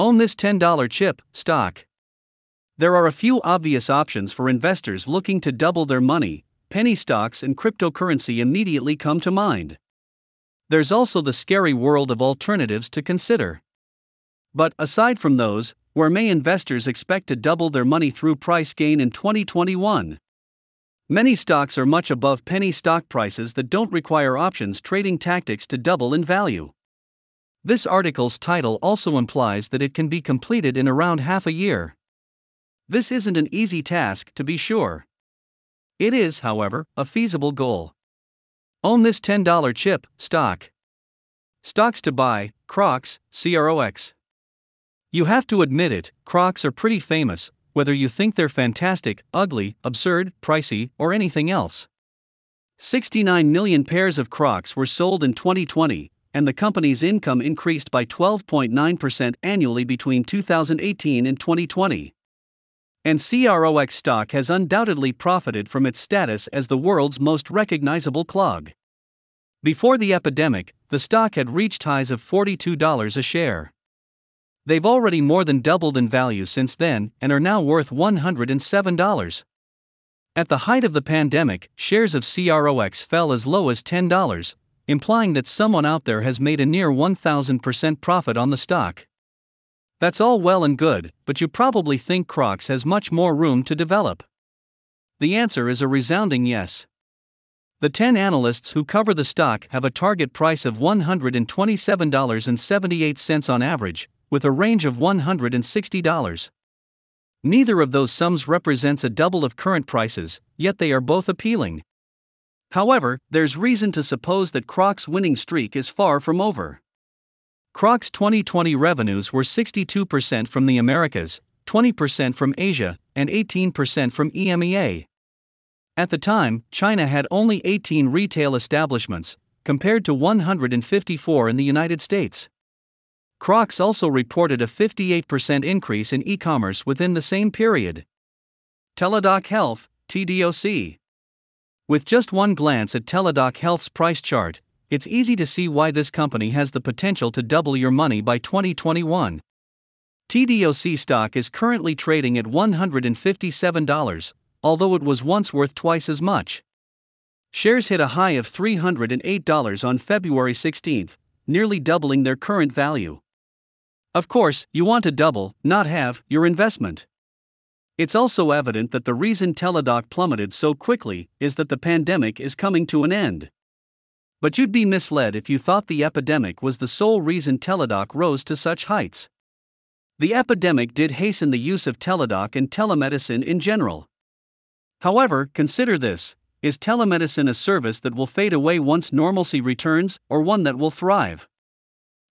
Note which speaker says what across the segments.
Speaker 1: Own this $10 chip stock. There are a few obvious options for investors looking to double their money. Penny stocks and cryptocurrency immediately come to mind. There's also the scary world of alternatives to consider. But aside from those, where may investors expect to double their money through price gain in 2021? Many stocks are much above penny stock prices that don't require options trading tactics to double in value. This article's title also implies that it can be completed in around half a year. This isn't an easy task, to be sure. It is, however, a feasible goal. Own this $10 chip stock. Stocks to buy Crocs, CROX. You have to admit it, Crocs are pretty famous, whether you think they're fantastic, ugly, absurd, pricey, or anything else. 69 million pairs of Crocs were sold in 2020, and the company's income increased by 12.9% annually between 2018 and 2020. And CROX stock has undoubtedly profited from its status as the world's most recognizable clog. Before the epidemic, the stock had reached highs of $42 a share. They've already more than doubled in value since then and are now worth $107. At the height of the pandemic, shares of CROX fell as low as $10, implying that someone out there has made a near 1000% profit on the stock. That's all well and good, but you probably think Crocs has much more room to develop. The answer is a resounding yes. The 10 analysts who cover the stock have a target price of $127.78 on average, with a range of $160. Neither of those sums represents a double of current prices, yet they are both appealing. However, there's reason to suppose that Croc's winning streak is far from over. Croc's 2020 revenues were 62% from the Americas, 20% from Asia, and 18% from EMEA. At the time, China had only 18 retail establishments, compared to 154 in the United States. Crocs also reported a 58% increase in e commerce within the same period. Teladoc Health, TDOC. With just one glance at Teladoc Health's price chart, it's easy to see why this company has the potential to double your money by 2021. TDOC stock is currently trading at $157, although it was once worth twice as much. Shares hit a high of $308 on February 16, nearly doubling their current value. Of course, you want to double, not have, your investment. It's also evident that the reason Teladoc plummeted so quickly is that the pandemic is coming to an end. But you'd be misled if you thought the epidemic was the sole reason Teladoc rose to such heights. The epidemic did hasten the use of Teladoc and telemedicine in general. However, consider this is telemedicine a service that will fade away once normalcy returns, or one that will thrive?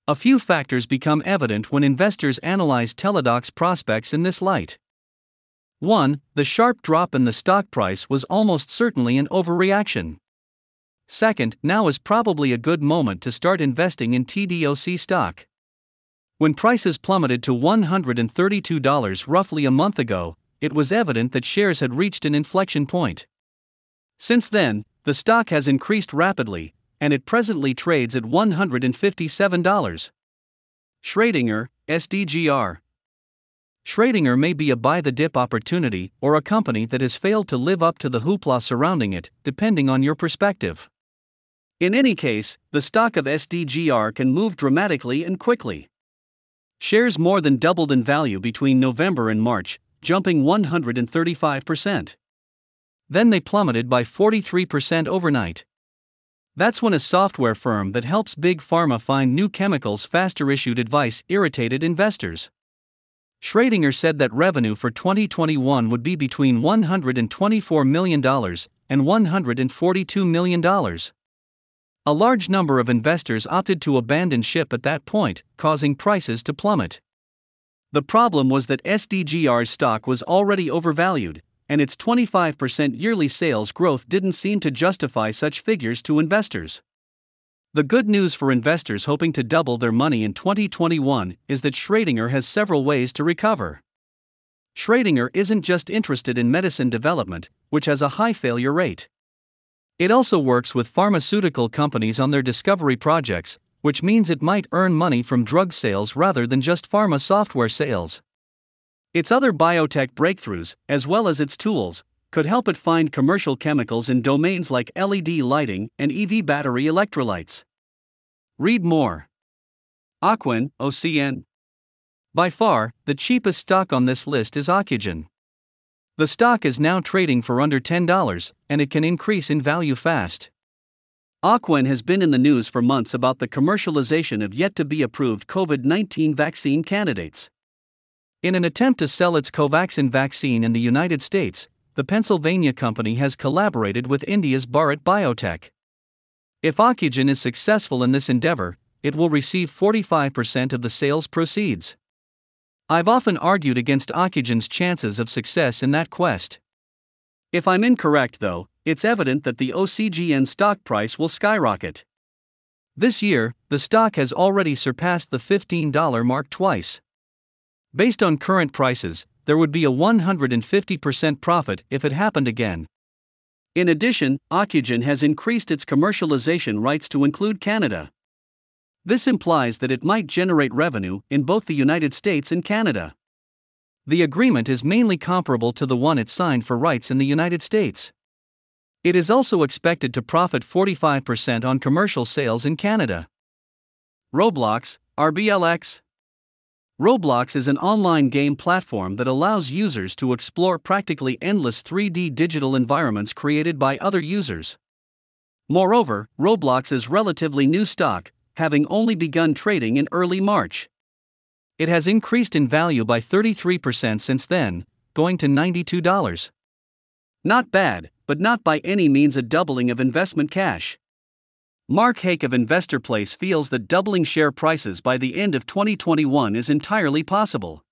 Speaker 1: A few factors become evident when investors analyze Teladoc's prospects in this light. 1. The sharp drop in the stock price was almost certainly an overreaction. Second, now is probably a good moment to start investing in TDOC stock. When prices plummeted to $132 roughly a month ago, it was evident that shares had reached an inflection point. Since then, the stock has increased rapidly, and it presently trades at $157. Schrödinger, SDGR. Schrödinger may be a buy the dip opportunity or a company that has failed to live up to the hoopla surrounding it, depending on your perspective. In any case, the stock of SDGR can move dramatically and quickly. Shares more than doubled in value between November and March, jumping 135%. Then they plummeted by 43% overnight. That's when a software firm that helps big pharma find new chemicals faster issued advice irritated investors. Schrödinger said that revenue for 2021 would be between $124 million and $142 million. A large number of investors opted to abandon ship at that point, causing prices to plummet. The problem was that SDGR's stock was already overvalued, and its 25% yearly sales growth didn't seem to justify such figures to investors. The good news for investors hoping to double their money in 2021 is that Schrödinger has several ways to recover. Schrödinger isn't just interested in medicine development, which has a high failure rate. It also works with pharmaceutical companies on their discovery projects, which means it might earn money from drug sales rather than just pharma software sales. Its other biotech breakthroughs, as well as its tools, could help it find commercial chemicals in domains like LED lighting and EV battery electrolytes. Read more. Ocugen, OCN. By far, the cheapest stock on this list is Ocugen. The stock is now trading for under $10, and it can increase in value fast. Ocugen has been in the news for months about the commercialization of yet to be approved COVID 19 vaccine candidates. In an attempt to sell its Covaxin vaccine in the United States, the Pennsylvania company has collaborated with India's Bharat Biotech. If Ocugen is successful in this endeavor, it will receive 45% of the sales proceeds. I've often argued against Ocugen's chances of success in that quest. If I'm incorrect, though, it's evident that the OCGN stock price will skyrocket. This year, the stock has already surpassed the $15 mark twice. Based on current prices, there would be a 150% profit if it happened again. In addition, Ocugen has increased its commercialization rights to include Canada. This implies that it might generate revenue in both the United States and Canada. The agreement is mainly comparable to the one it signed for rights in the United States. It is also expected to profit 45% on commercial sales in Canada. Roblox, RBLX. Roblox is an online game platform that allows users to explore practically endless 3D digital environments created by other users. Moreover, Roblox is relatively new stock, having only begun trading in early March. It has increased in value by 33% since then, going to $92. Not bad, but not by any means a doubling of investment cash. Mark Hake of InvestorPlace feels that doubling share prices by the end of 2021 is entirely possible.